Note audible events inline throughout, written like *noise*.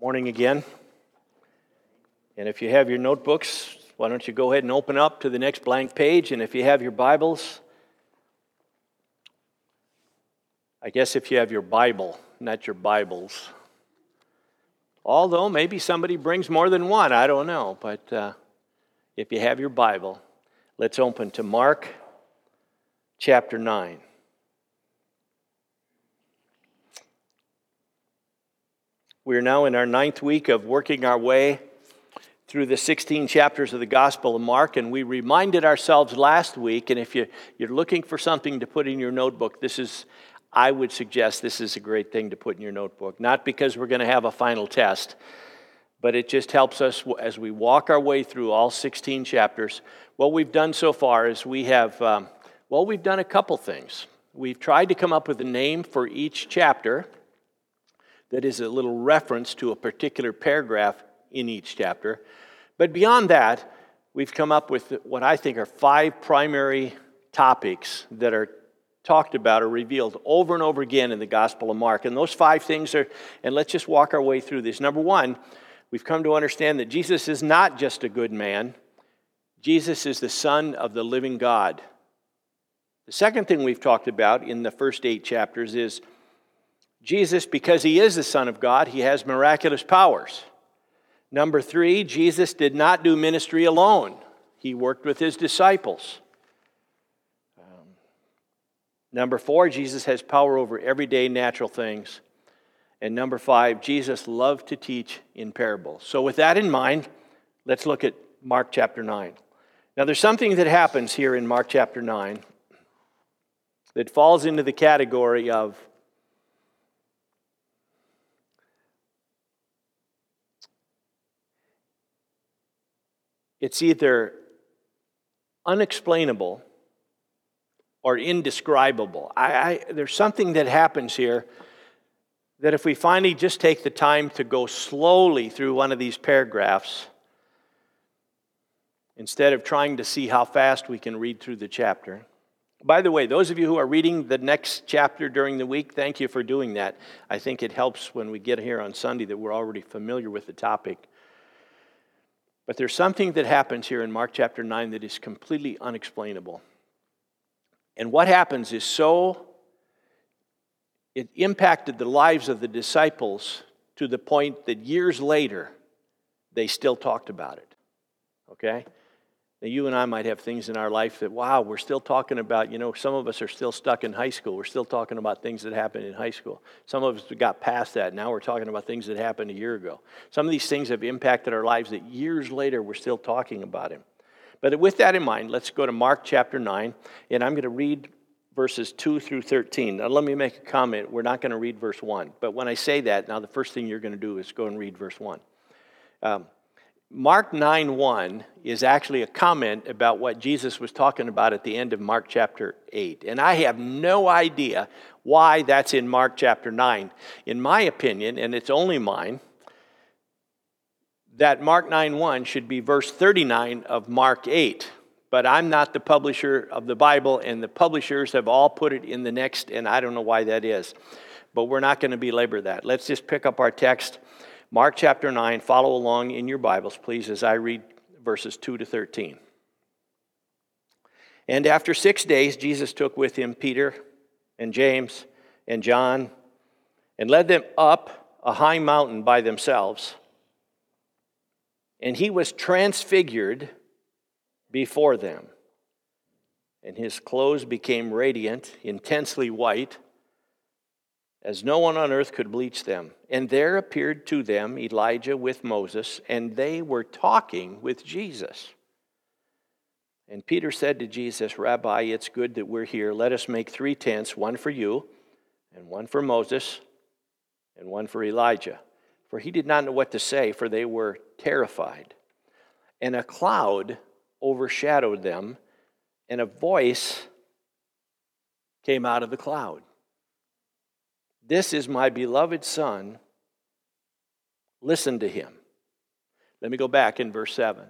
Morning again. And if you have your notebooks, why don't you go ahead and open up to the next blank page? And if you have your Bibles, I guess if you have your Bible, not your Bibles. Although maybe somebody brings more than one, I don't know. But uh, if you have your Bible, let's open to Mark chapter 9. We are now in our ninth week of working our way through the 16 chapters of the Gospel of Mark, and we reminded ourselves last week. And if you, you're looking for something to put in your notebook, this is, I would suggest, this is a great thing to put in your notebook. Not because we're going to have a final test, but it just helps us as we walk our way through all 16 chapters. What we've done so far is we have, um, well, we've done a couple things. We've tried to come up with a name for each chapter that is a little reference to a particular paragraph in each chapter. But beyond that, we've come up with what I think are five primary topics that are talked about or revealed over and over again in the Gospel of Mark. And those five things are, and let's just walk our way through this. Number one, we've come to understand that Jesus is not just a good man, Jesus is the Son of the living God. The second thing we've talked about in the first eight chapters is Jesus, because he is the Son of God, he has miraculous powers. Number three, Jesus did not do ministry alone, he worked with his disciples. Um, number four, Jesus has power over everyday natural things. And number five, Jesus loved to teach in parables. So, with that in mind, let's look at Mark chapter 9. Now, there's something that happens here in Mark chapter 9 that falls into the category of It's either unexplainable or indescribable. I, I, there's something that happens here that if we finally just take the time to go slowly through one of these paragraphs, instead of trying to see how fast we can read through the chapter. By the way, those of you who are reading the next chapter during the week, thank you for doing that. I think it helps when we get here on Sunday that we're already familiar with the topic. But there's something that happens here in Mark chapter 9 that is completely unexplainable. And what happens is so, it impacted the lives of the disciples to the point that years later, they still talked about it. Okay? Now, you and I might have things in our life that, wow, we're still talking about, you know, some of us are still stuck in high school. We're still talking about things that happened in high school. Some of us got past that. Now we're talking about things that happened a year ago. Some of these things have impacted our lives that years later we're still talking about Him. But with that in mind, let's go to Mark chapter 9, and I'm going to read verses 2 through 13. Now, let me make a comment. We're not going to read verse 1. But when I say that, now the first thing you're going to do is go and read verse 1. Um, Mark 9 1 is actually a comment about what Jesus was talking about at the end of Mark chapter 8. And I have no idea why that's in Mark chapter 9. In my opinion, and it's only mine, that Mark 9 1 should be verse 39 of Mark 8. But I'm not the publisher of the Bible, and the publishers have all put it in the next, and I don't know why that is. But we're not going to belabor that. Let's just pick up our text Mark chapter 9, follow along in your Bibles, please, as I read verses 2 to 13. And after six days, Jesus took with him Peter and James and John and led them up a high mountain by themselves. And he was transfigured before them. And his clothes became radiant, intensely white as no one on earth could bleach them. And there appeared to them Elijah with Moses, and they were talking with Jesus. And Peter said to Jesus, Rabbi, it's good that we're here. Let us make three tents one for you, and one for Moses, and one for Elijah. For he did not know what to say, for they were terrified. And a cloud overshadowed them, and a voice came out of the cloud. This is my beloved Son. Listen to him. Let me go back in verse 7.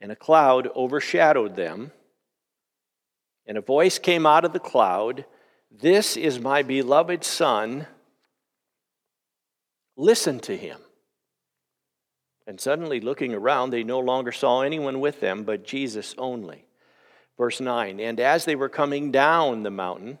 And a cloud overshadowed them, and a voice came out of the cloud This is my beloved Son. Listen to him. And suddenly, looking around, they no longer saw anyone with them but Jesus only. Verse 9 And as they were coming down the mountain,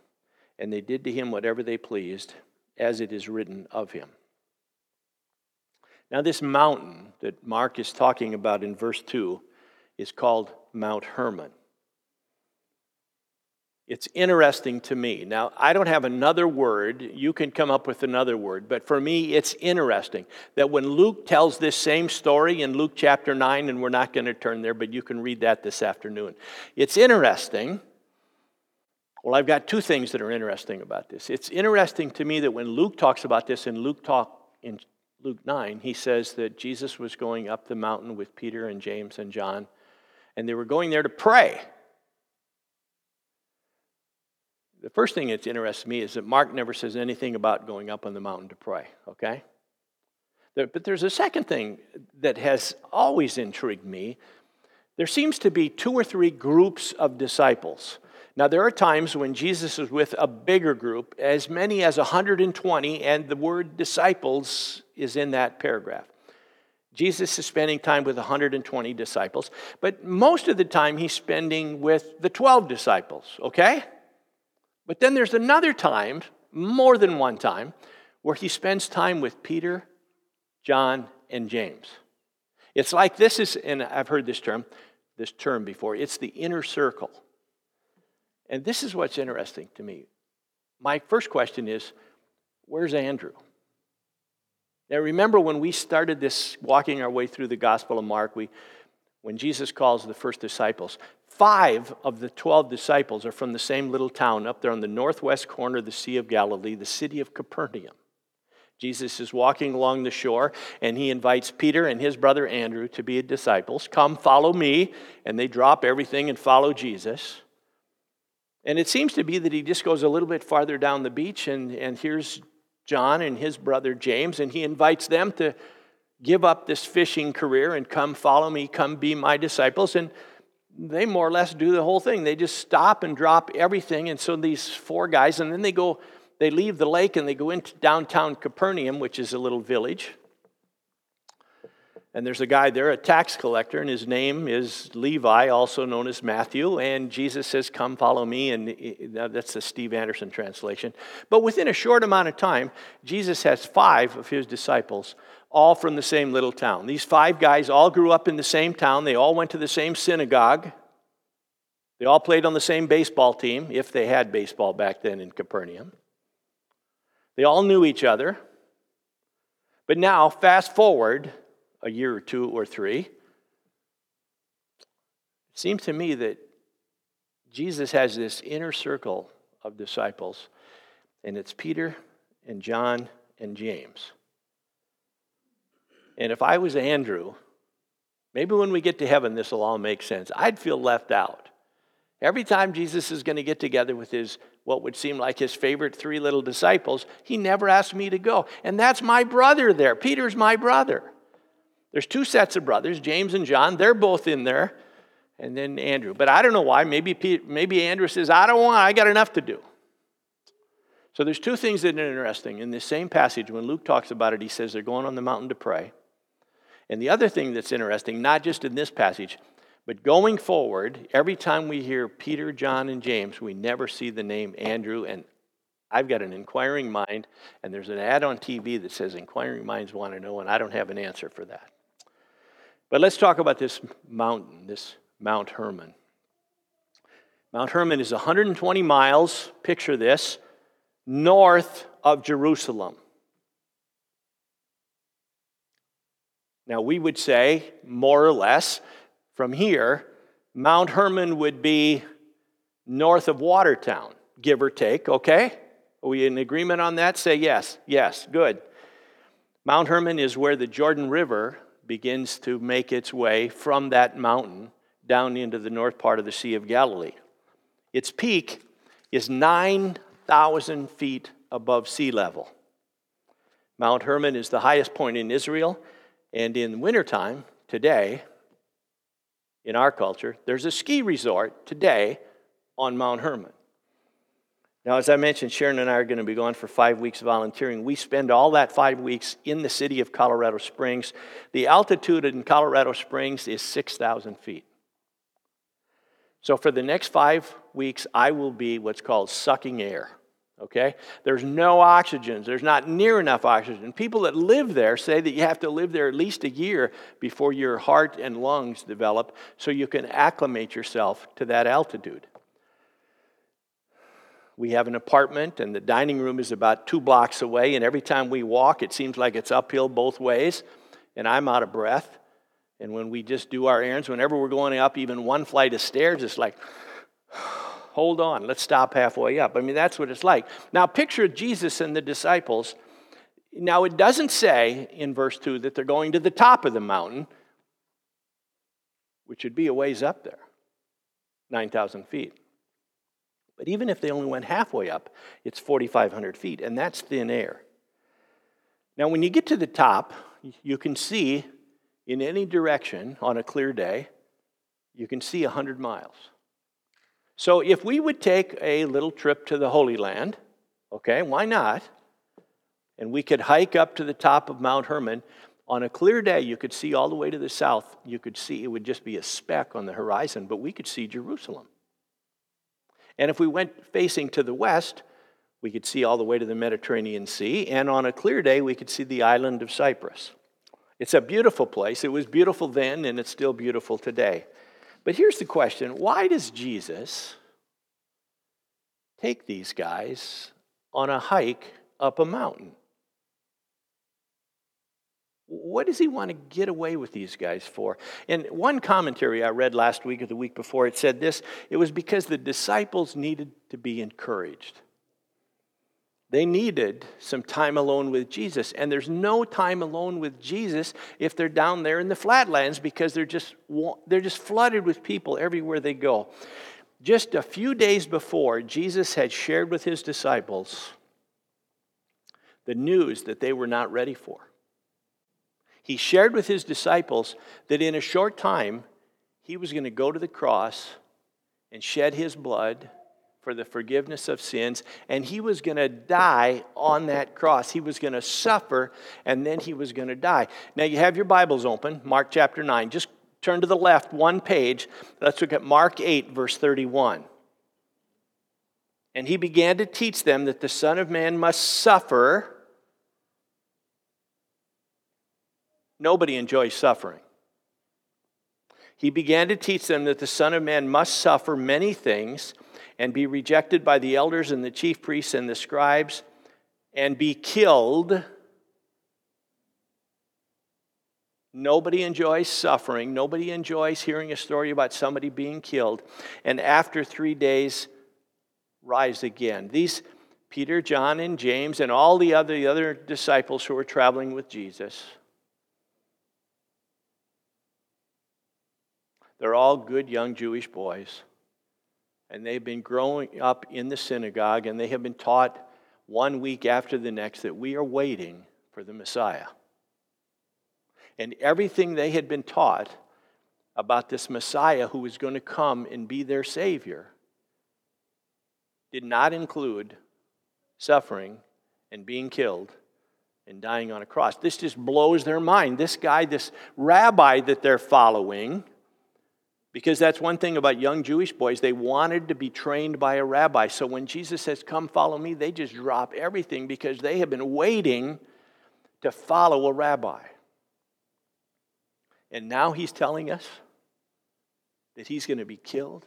and they did to him whatever they pleased, as it is written of him. Now, this mountain that Mark is talking about in verse 2 is called Mount Hermon. It's interesting to me. Now, I don't have another word. You can come up with another word. But for me, it's interesting that when Luke tells this same story in Luke chapter 9, and we're not going to turn there, but you can read that this afternoon. It's interesting. Well, I've got two things that are interesting about this. It's interesting to me that when Luke talks about this in Luke talk in Luke 9, he says that Jesus was going up the mountain with Peter and James and John, and they were going there to pray. The first thing that interests me is that Mark never says anything about going up on the mountain to pray, okay? But there's a second thing that has always intrigued me. There seems to be two or three groups of disciples. Now, there are times when Jesus is with a bigger group, as many as 120, and the word disciples is in that paragraph. Jesus is spending time with 120 disciples, but most of the time he's spending with the 12 disciples, okay? But then there's another time, more than one time, where he spends time with Peter, John, and James. It's like this is, and I've heard this term, this term before, it's the inner circle. And this is what's interesting to me. My first question is where's Andrew? Now, remember when we started this, walking our way through the Gospel of Mark, we, when Jesus calls the first disciples, Five of the 12 disciples are from the same little town up there on the northwest corner of the Sea of Galilee, the city of Capernaum. Jesus is walking along the shore and he invites Peter and his brother Andrew to be disciples. Come, follow me. And they drop everything and follow Jesus. And it seems to be that he just goes a little bit farther down the beach, and, and here's John and his brother James, and he invites them to give up this fishing career and come follow me, come be my disciples. And they more or less do the whole thing. They just stop and drop everything. And so these four guys, and then they go, they leave the lake and they go into downtown Capernaum, which is a little village. And there's a guy there, a tax collector, and his name is Levi, also known as Matthew. And Jesus says, Come, follow me. And that's the Steve Anderson translation. But within a short amount of time, Jesus has five of his disciples all from the same little town. These five guys all grew up in the same town. They all went to the same synagogue. They all played on the same baseball team, if they had baseball back then in Capernaum. They all knew each other. But now, fast forward a year or two or three, it seems to me that Jesus has this inner circle of disciples, and it's Peter and John and James. And if I was Andrew, maybe when we get to heaven, this will all make sense. I'd feel left out. Every time Jesus is going to get together with his, what would seem like his favorite three little disciples, he never asked me to go. And that's my brother there. Peter's my brother. There's two sets of brothers, James and John. They're both in there. And then Andrew. But I don't know why. Maybe, maybe Andrew says, I don't want, I got enough to do. So there's two things that are interesting. In this same passage, when Luke talks about it, he says they're going on the mountain to pray. And the other thing that's interesting, not just in this passage, but going forward, every time we hear Peter, John, and James, we never see the name Andrew. And I've got an inquiring mind, and there's an ad on TV that says inquiring minds want to know, and I don't have an answer for that. But let's talk about this mountain, this Mount Hermon. Mount Hermon is 120 miles, picture this, north of Jerusalem. Now, we would say, more or less, from here, Mount Hermon would be north of Watertown, give or take, okay? Are we in agreement on that? Say yes. Yes, good. Mount Hermon is where the Jordan River begins to make its way from that mountain down into the north part of the Sea of Galilee. Its peak is 9,000 feet above sea level. Mount Hermon is the highest point in Israel, and in wintertime, today, in our culture, there's a ski resort today on Mount Hermon. Now, as I mentioned, Sharon and I are going to be gone for five weeks volunteering. We spend all that five weeks in the city of Colorado Springs. The altitude in Colorado Springs is 6,000 feet. So, for the next five weeks, I will be what's called sucking air. Okay? There's no oxygen. There's not near enough oxygen. People that live there say that you have to live there at least a year before your heart and lungs develop so you can acclimate yourself to that altitude. We have an apartment, and the dining room is about two blocks away. And every time we walk, it seems like it's uphill both ways. And I'm out of breath. And when we just do our errands, whenever we're going up even one flight of stairs, it's like, *sighs* hold on, let's stop halfway up. I mean, that's what it's like. Now, picture Jesus and the disciples. Now, it doesn't say in verse 2 that they're going to the top of the mountain, which would be a ways up there 9,000 feet. But even if they only went halfway up, it's 4,500 feet, and that's thin air. Now, when you get to the top, you can see in any direction on a clear day, you can see 100 miles. So, if we would take a little trip to the Holy Land, okay, why not? And we could hike up to the top of Mount Hermon. On a clear day, you could see all the way to the south. You could see, it would just be a speck on the horizon, but we could see Jerusalem. And if we went facing to the west, we could see all the way to the Mediterranean Sea. And on a clear day, we could see the island of Cyprus. It's a beautiful place. It was beautiful then, and it's still beautiful today. But here's the question why does Jesus take these guys on a hike up a mountain? What does he want to get away with these guys for? And one commentary I read last week or the week before, it said this it was because the disciples needed to be encouraged. They needed some time alone with Jesus. And there's no time alone with Jesus if they're down there in the flatlands because they're just, they're just flooded with people everywhere they go. Just a few days before, Jesus had shared with his disciples the news that they were not ready for. He shared with his disciples that in a short time, he was going to go to the cross and shed his blood for the forgiveness of sins, and he was going to die on that cross. He was going to suffer, and then he was going to die. Now, you have your Bibles open, Mark chapter 9. Just turn to the left one page. Let's look at Mark 8, verse 31. And he began to teach them that the Son of Man must suffer Nobody enjoys suffering. He began to teach them that the Son of Man must suffer many things and be rejected by the elders and the chief priests and the scribes and be killed. Nobody enjoys suffering. Nobody enjoys hearing a story about somebody being killed. And after three days, rise again. These Peter, John, and James, and all the other, the other disciples who were traveling with Jesus They're all good young Jewish boys. And they've been growing up in the synagogue, and they have been taught one week after the next that we are waiting for the Messiah. And everything they had been taught about this Messiah who was going to come and be their Savior did not include suffering and being killed and dying on a cross. This just blows their mind. This guy, this rabbi that they're following, because that's one thing about young Jewish boys. They wanted to be trained by a rabbi. So when Jesus says, Come follow me, they just drop everything because they have been waiting to follow a rabbi. And now he's telling us that he's going to be killed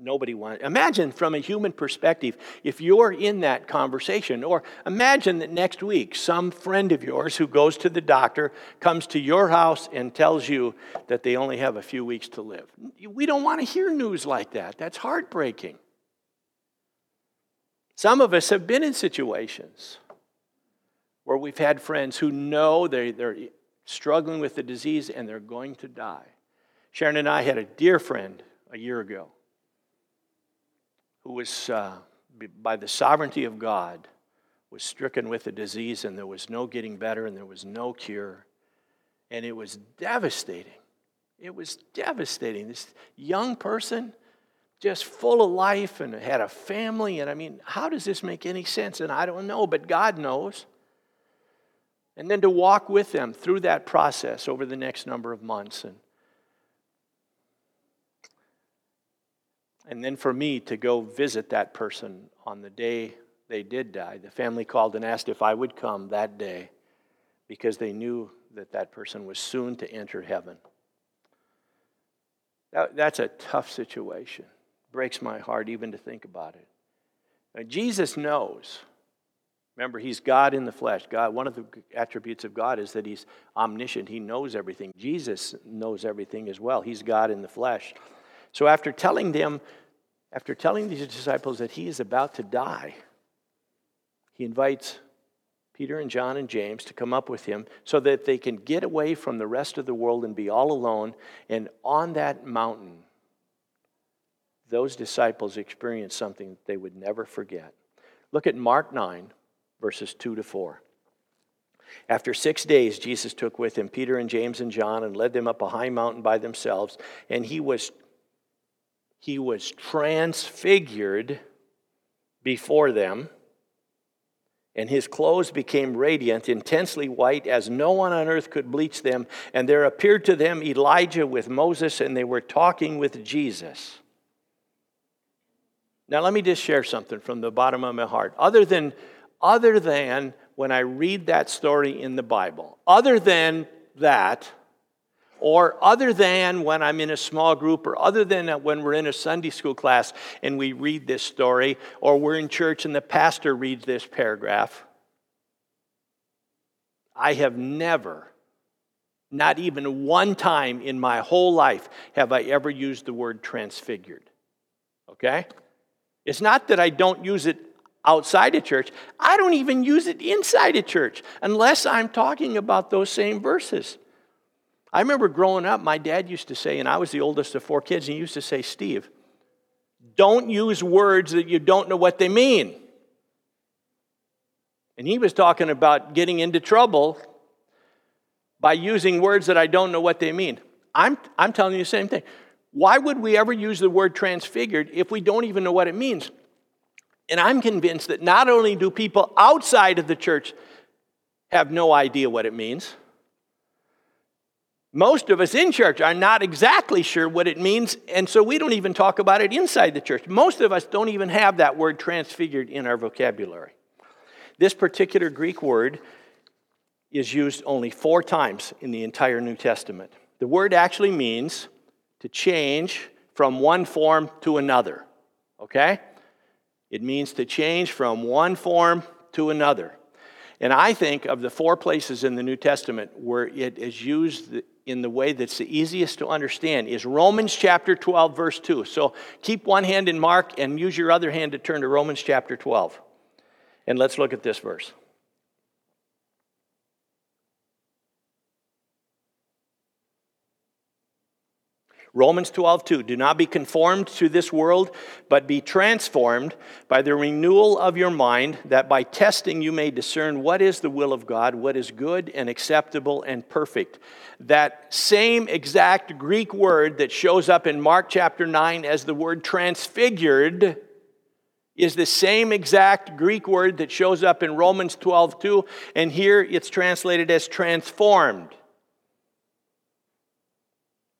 Nobody wants. Imagine from a human perspective if you're in that conversation, or imagine that next week some friend of yours who goes to the doctor comes to your house and tells you that they only have a few weeks to live. We don't want to hear news like that. That's heartbreaking. Some of us have been in situations where we've had friends who know they, they're struggling with the disease and they're going to die. Sharon and I had a dear friend a year ago who was, uh, by the sovereignty of God, was stricken with a disease and there was no getting better and there was no cure. And it was devastating. It was devastating. This young person, just full of life and had a family. And I mean, how does this make any sense? And I don't know, but God knows. And then to walk with them through that process over the next number of months. And, and then for me to go visit that person on the day they did die. The family called and asked if I would come that day because they knew that that person was soon to enter heaven. That, that's a tough situation. Breaks my heart even to think about it. Now, Jesus knows. Remember, he's God in the flesh. God, one of the attributes of God is that he's omniscient. He knows everything. Jesus knows everything as well. He's God in the flesh. So after telling them, after telling these disciples that he is about to die, he invites Peter and John and James to come up with him so that they can get away from the rest of the world and be all alone. And on that mountain, those disciples experienced something they would never forget. Look at Mark 9, verses 2 to 4. After six days, Jesus took with him Peter and James and John and led them up a high mountain by themselves, and he was, he was transfigured before them and his clothes became radiant, intensely white, as no one on earth could bleach them. And there appeared to them Elijah with Moses, and they were talking with Jesus. Now, let me just share something from the bottom of my heart. Other than, other than when I read that story in the Bible, other than that, or other than when I'm in a small group, or other than when we're in a Sunday school class and we read this story, or we're in church and the pastor reads this paragraph, I have never, not even one time in my whole life, have I ever used the word transfigured. Okay? It's not that I don't use it outside of church, I don't even use it inside of church unless I'm talking about those same verses. I remember growing up, my dad used to say, and I was the oldest of four kids, and he used to say, Steve, don't use words that you don't know what they mean. And he was talking about getting into trouble by using words that I don't know what they mean. I'm, I'm telling you the same thing. Why would we ever use the word transfigured if we don't even know what it means? And I'm convinced that not only do people outside of the church have no idea what it means, most of us in church are not exactly sure what it means, and so we don't even talk about it inside the church. Most of us don't even have that word transfigured in our vocabulary. This particular Greek word is used only four times in the entire New Testament. The word actually means to change from one form to another. Okay? It means to change from one form to another. And I think of the four places in the New Testament where it is used in the way that's the easiest to understand is Romans chapter 12, verse 2. So keep one hand in Mark and use your other hand to turn to Romans chapter 12. And let's look at this verse. Romans 12, 2. Do not be conformed to this world, but be transformed by the renewal of your mind, that by testing you may discern what is the will of God, what is good and acceptable and perfect. That same exact Greek word that shows up in Mark chapter 9 as the word transfigured is the same exact Greek word that shows up in Romans 12, 2, and here it's translated as transformed.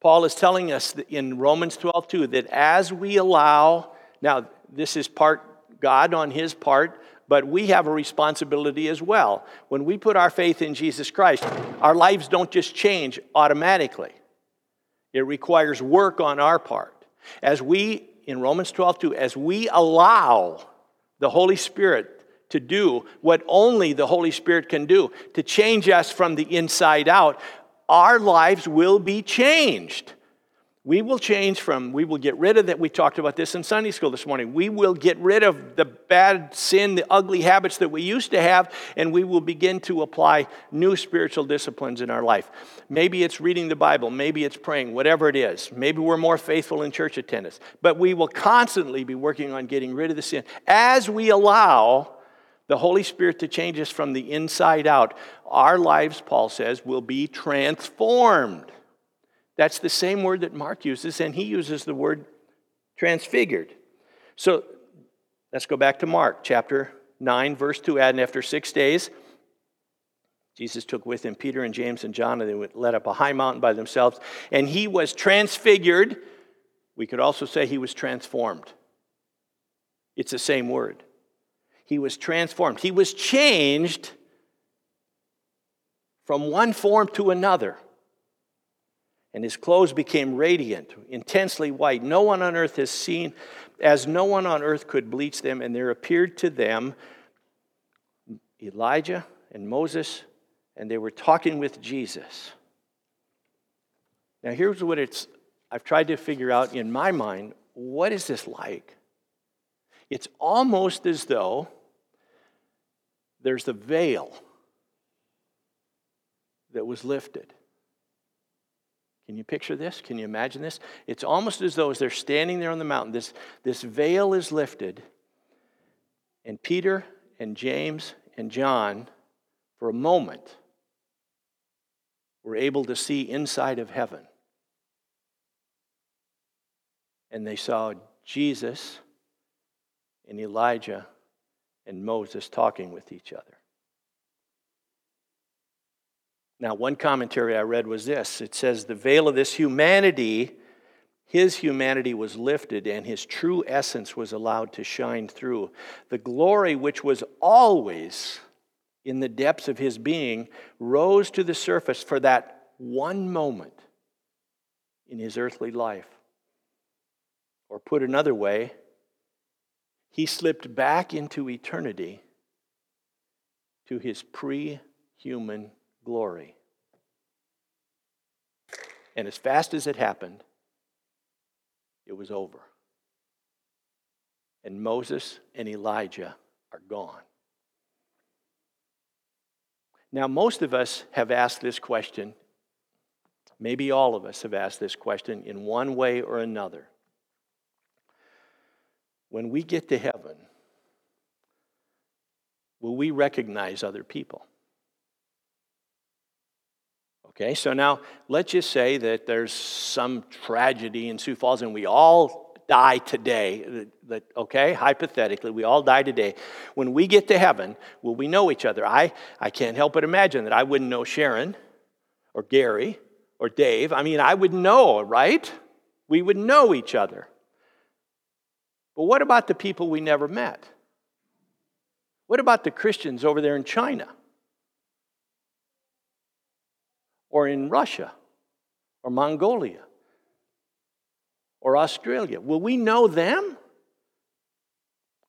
Paul is telling us in Romans 12, 2, that as we allow, now this is part God on his part, but we have a responsibility as well. When we put our faith in Jesus Christ, our lives don't just change automatically, it requires work on our part. As we, in Romans 12, 2, as we allow the Holy Spirit to do what only the Holy Spirit can do, to change us from the inside out, our lives will be changed. We will change from, we will get rid of that. We talked about this in Sunday school this morning. We will get rid of the bad sin, the ugly habits that we used to have, and we will begin to apply new spiritual disciplines in our life. Maybe it's reading the Bible, maybe it's praying, whatever it is. Maybe we're more faithful in church attendance. But we will constantly be working on getting rid of the sin as we allow the Holy Spirit to change us from the inside out. Our lives, Paul says, will be transformed. That's the same word that Mark uses, and he uses the word transfigured. So let's go back to Mark chapter 9, verse 2. And after six days, Jesus took with him Peter and James and John, and they led up a high mountain by themselves. And he was transfigured. We could also say he was transformed. It's the same word. He was transformed. He was changed from one form to another and his clothes became radiant, intensely white. No one on earth has seen, as no one on earth could bleach them, and there appeared to them Elijah and Moses, and they were talking with Jesus. Now, here's what it's I've tried to figure out in my mind what is this like? It's almost as though there's the veil that was lifted. Can you picture this? Can you imagine this? It's almost as though as they're standing there on the mountain, this, this veil is lifted, and Peter and James and John, for a moment, were able to see inside of heaven. And they saw Jesus and Elijah and Moses talking with each other. Now, one commentary I read was this it says, The veil of this humanity, his humanity was lifted, and his true essence was allowed to shine through. The glory which was always in the depths of his being rose to the surface for that one moment in his earthly life. Or put another way, he slipped back into eternity to his pre human glory. And as fast as it happened, it was over. And Moses and Elijah are gone. Now, most of us have asked this question. Maybe all of us have asked this question in one way or another. When we get to heaven, will we recognize other people? Okay, so now let's just say that there's some tragedy in Sioux Falls and we all die today. That, okay, hypothetically, we all die today. When we get to heaven, will we know each other? I, I can't help but imagine that I wouldn't know Sharon or Gary or Dave. I mean, I would know, right? We would know each other. But what about the people we never met? What about the Christians over there in China? or in Russia or Mongolia or Australia? Will we know them?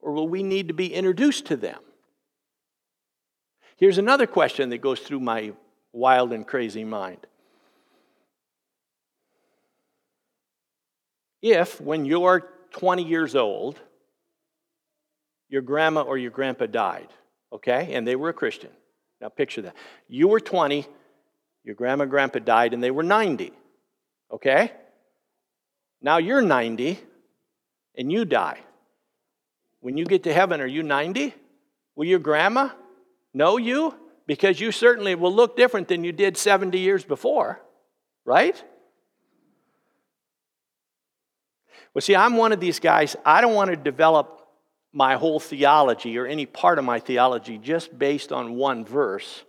Or will we need to be introduced to them? Here's another question that goes through my wild and crazy mind. If, when you're 20 years old, your grandma or your grandpa died, okay, and they were a Christian. Now picture that. You were 20, your grandma and grandpa died and they were 90. Okay? Now you're 90 and you die. When you get to heaven, are you 90? Will your grandma know you? Because you certainly will look different than you did 70 years before, right? Well, see, I'm one of these guys, I don't want to develop my whole theology or any part of my theology just based on one verse.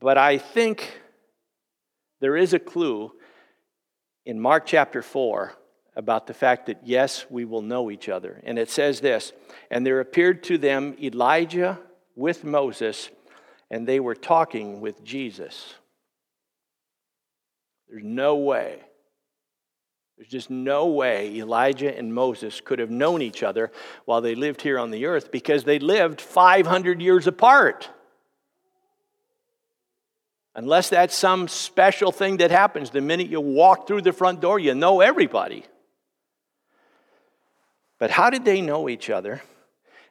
But I think there is a clue in Mark chapter 4 about the fact that, yes, we will know each other. And it says this And there appeared to them Elijah with Moses, and they were talking with Jesus. There's no way. There's just no way Elijah and Moses could have known each other while they lived here on the earth because they lived 500 years apart. Unless that's some special thing that happens the minute you walk through the front door, you know everybody. But how did they know each other?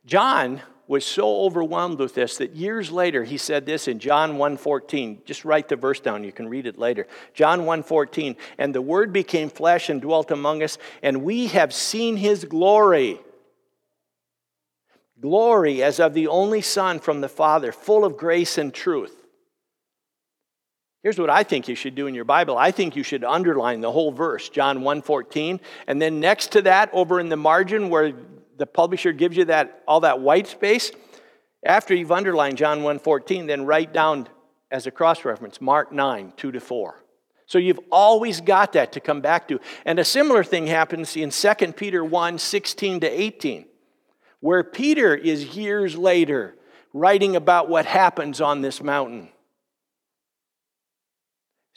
John was so overwhelmed with this that years later he said this in John 1:14. Just write the verse down, you can read it later. John 1:14, and the word became flesh and dwelt among us, and we have seen his glory. Glory as of the only son from the Father, full of grace and truth. Here's what I think you should do in your Bible. I think you should underline the whole verse, John 1:14, and then next to that over in the margin where the publisher gives you that all that white space, after you've underlined John 1:14, then write down as a cross reference Mark 9, 2 to 4. So you've always got that to come back to. And a similar thing happens in 2 Peter 1, 16 to 18, where Peter is years later writing about what happens on this mountain.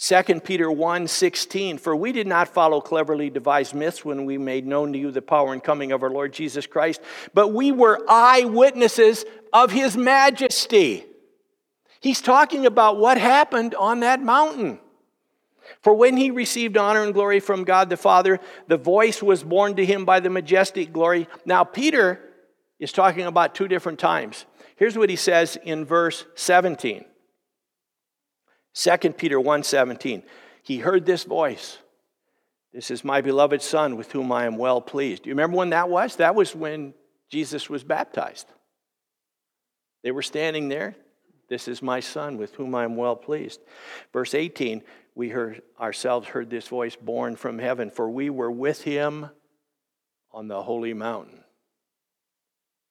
2 Peter 1 16, for we did not follow cleverly devised myths when we made known to you the power and coming of our Lord Jesus Christ, but we were eyewitnesses of his majesty. He's talking about what happened on that mountain. For when he received honor and glory from God the Father, the voice was borne to him by the majestic glory. Now, Peter is talking about two different times. Here's what he says in verse 17. 2 Peter 1:17. He heard this voice. This is my beloved son with whom I am well pleased. Do you remember when that was? That was when Jesus was baptized. They were standing there. This is my son with whom I am well pleased. Verse 18, we heard ourselves heard this voice borne from heaven, for we were with him on the holy mountain.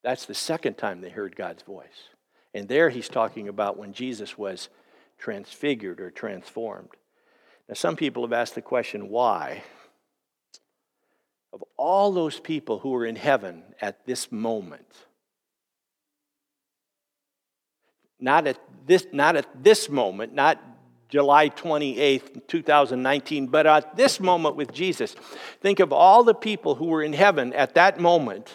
That's the second time they heard God's voice. And there he's talking about when Jesus was transfigured or transformed. Now, some people have asked the question, why? Of all those people who are in heaven at this moment, not at this, not at this moment, not July 28th, 2019, but at this moment with Jesus. Think of all the people who were in heaven at that moment.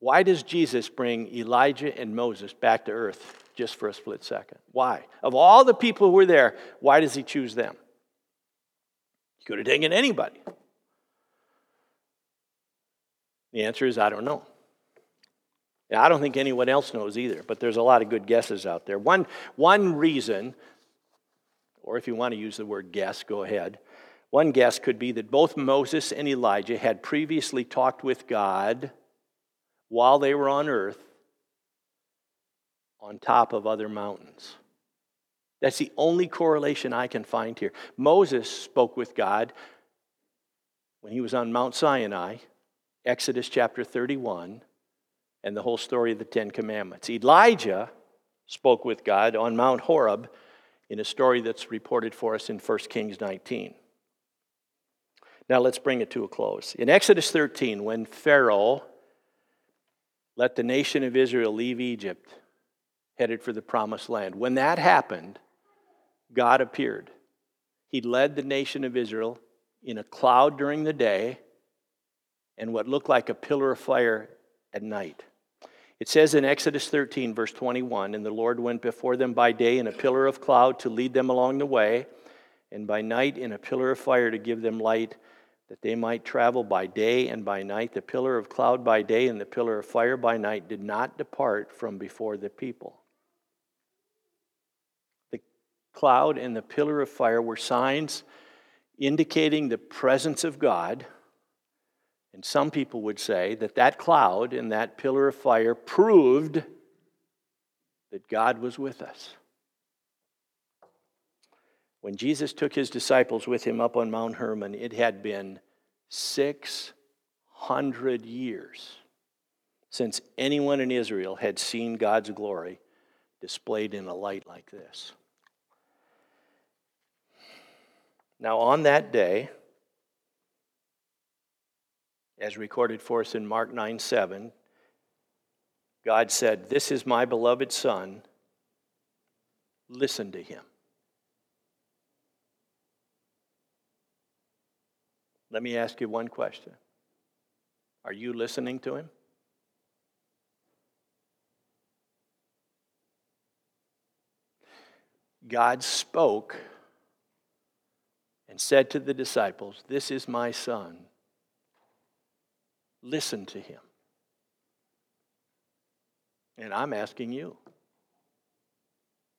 Why does Jesus bring Elijah and Moses back to earth just for a split second. Why? Of all the people who were there, why does he choose them? He could have taken anybody. The answer is I don't know. I don't think anyone else knows either, but there's a lot of good guesses out there. One, one reason, or if you want to use the word guess, go ahead. One guess could be that both Moses and Elijah had previously talked with God while they were on earth on top of other mountains. That's the only correlation I can find here. Moses spoke with God when he was on Mount Sinai, Exodus chapter 31, and the whole story of the Ten Commandments. Elijah spoke with God on Mount Horeb in a story that's reported for us in 1 Kings 19. Now let's bring it to a close. In Exodus 13, when Pharaoh let the nation of Israel leave Egypt, headed for the promised land. When that happened, God appeared. He led the nation of Israel in a cloud during the day and what looked like a pillar of fire at night. It says in Exodus 13, verse 21 And the Lord went before them by day in a pillar of cloud to lead them along the way, and by night in a pillar of fire to give them light, that they might travel by day and by night. The pillar of cloud by day and the pillar of fire by night did not depart from before the people cloud and the pillar of fire were signs indicating the presence of God. And some people would say that that cloud and that pillar of fire proved that God was with us. When Jesus took his disciples with him up on Mount Hermon, it had been 600 years since anyone in Israel had seen God's glory displayed in a light like this. Now, on that day, as recorded for us in Mark 9 7, God said, This is my beloved Son. Listen to him. Let me ask you one question Are you listening to him? God spoke and said to the disciples, This is my son. Listen to him. And I'm asking you,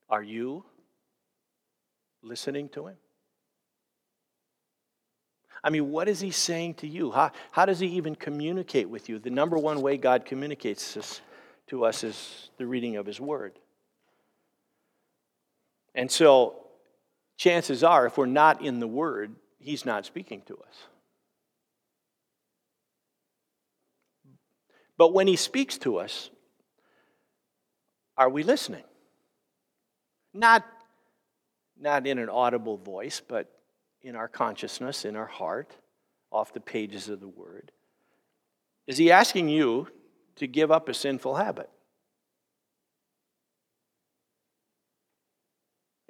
are you listening to him? I mean, what is he saying to you? How, how does he even communicate with you? The number one way God communicates this to us is the reading of his word. And so, chances are, if we're not in the word, he's not speaking to us. But when he speaks to us, are we listening? Not, not in an audible voice, but in our consciousness, in our heart, off the pages of the Word? Is He asking you to give up a sinful habit?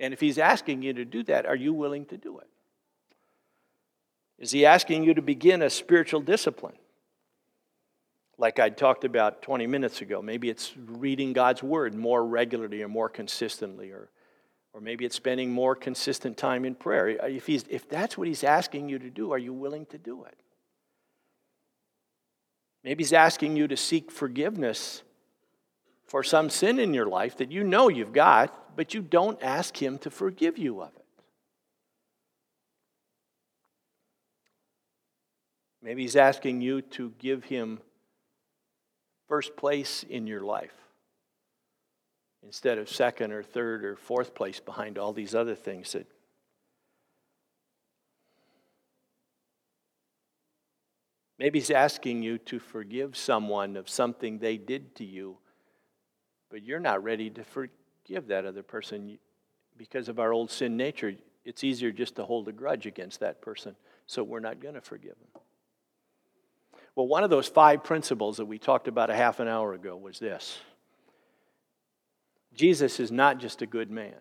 And if He's asking you to do that, are you willing to do it? Is He asking you to begin a spiritual discipline? Like I talked about 20 minutes ago. Maybe it's reading God's Word more regularly or more consistently, or or maybe it's spending more consistent time in prayer. Uh, if, he's, if that's what he's asking you to do, are you willing to do it? Maybe he's asking you to seek forgiveness for some sin in your life that you know you've got, but you don't ask him to forgive you of it. Maybe he's asking you to give him first place in your life instead of second or third or fourth place behind all these other things that maybe he's asking you to forgive someone of something they did to you but you're not ready to forgive that other person. Because of our old sin nature it's easier just to hold a grudge against that person. So we're not going to forgive them. Well one of those five principles that we talked about a half an hour ago was this. Jesus is not just a good man,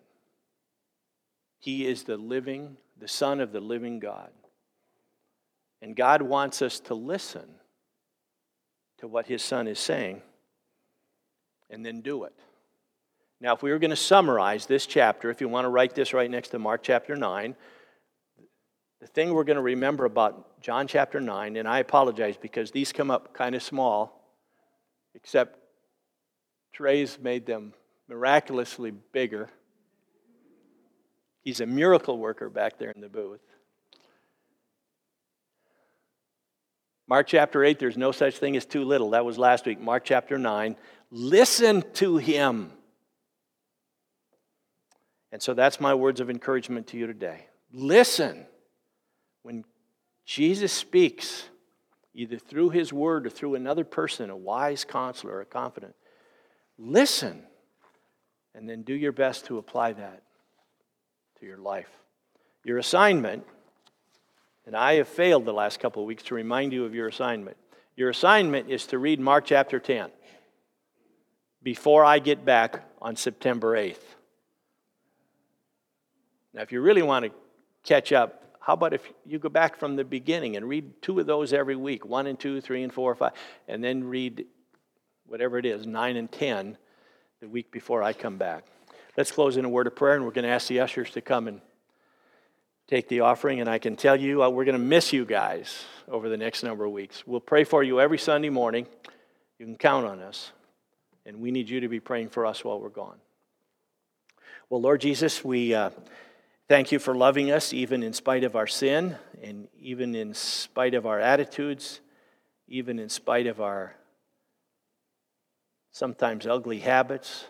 he is the living, the Son of the living God. And God wants us to listen to what his Son is saying and then do it. Now, if we were going to summarize this chapter, if you want to write this right next to Mark chapter 9, the thing we're going to remember about John chapter 9, and I apologize because these come up kind of small, except Trey's made them miraculously bigger. He's a miracle worker back there in the booth. Mark chapter 8, there's no such thing as too little. That was last week. Mark chapter 9, listen to him. And so that's my words of encouragement to you today. Listen. When Jesus speaks, either through his word or through another person, a wise counselor or a confidant, listen and then do your best to apply that to your life. Your assignment, and I have failed the last couple of weeks to remind you of your assignment. Your assignment is to read Mark chapter 10 before I get back on September 8th. Now, if you really want to catch up, how about if you go back from the beginning and read two of those every week one and two, three and four, five, and then read whatever it is, nine and ten the week before I come back. Let's close in a word of prayer, and we're going to ask the ushers to come and take the offering. And I can tell you, uh, we're going to miss you guys over the next number of weeks. We'll pray for you every Sunday morning. You can count on us. And we need you to be praying for us while we're gone. Well, Lord Jesus, we uh, thank you for loving us even in spite of our sin, and even in spite of our attitudes, even in spite of our sometimes ugly habits.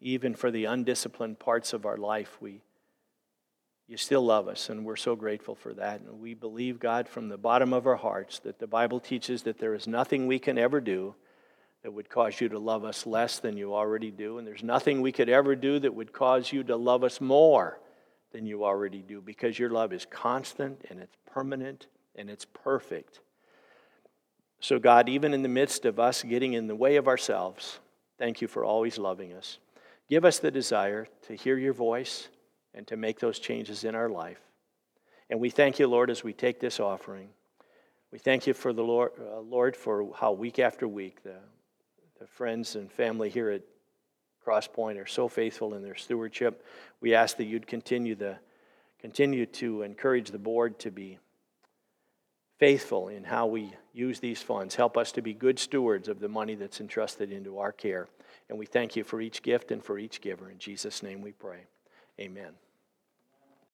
Even for the undisciplined parts of our life, we, you still love us, and we're so grateful for that. And we believe, God, from the bottom of our hearts, that the Bible teaches that there is nothing we can ever do that would cause you to love us less than you already do. And there's nothing we could ever do that would cause you to love us more than you already do because your love is constant and it's permanent and it's perfect. So, God, even in the midst of us getting in the way of ourselves, thank you for always loving us. Give us the desire to hear your voice and to make those changes in our life. And we thank you, Lord, as we take this offering. We thank you for the Lord, uh, Lord for how week after week the, the friends and family here at Crosspoint are so faithful in their stewardship. We ask that you'd continue, the, continue to encourage the board to be faithful in how we use these funds. Help us to be good stewards of the money that's entrusted into our care. And we thank you for each gift and for each giver. In Jesus' name we pray. Amen.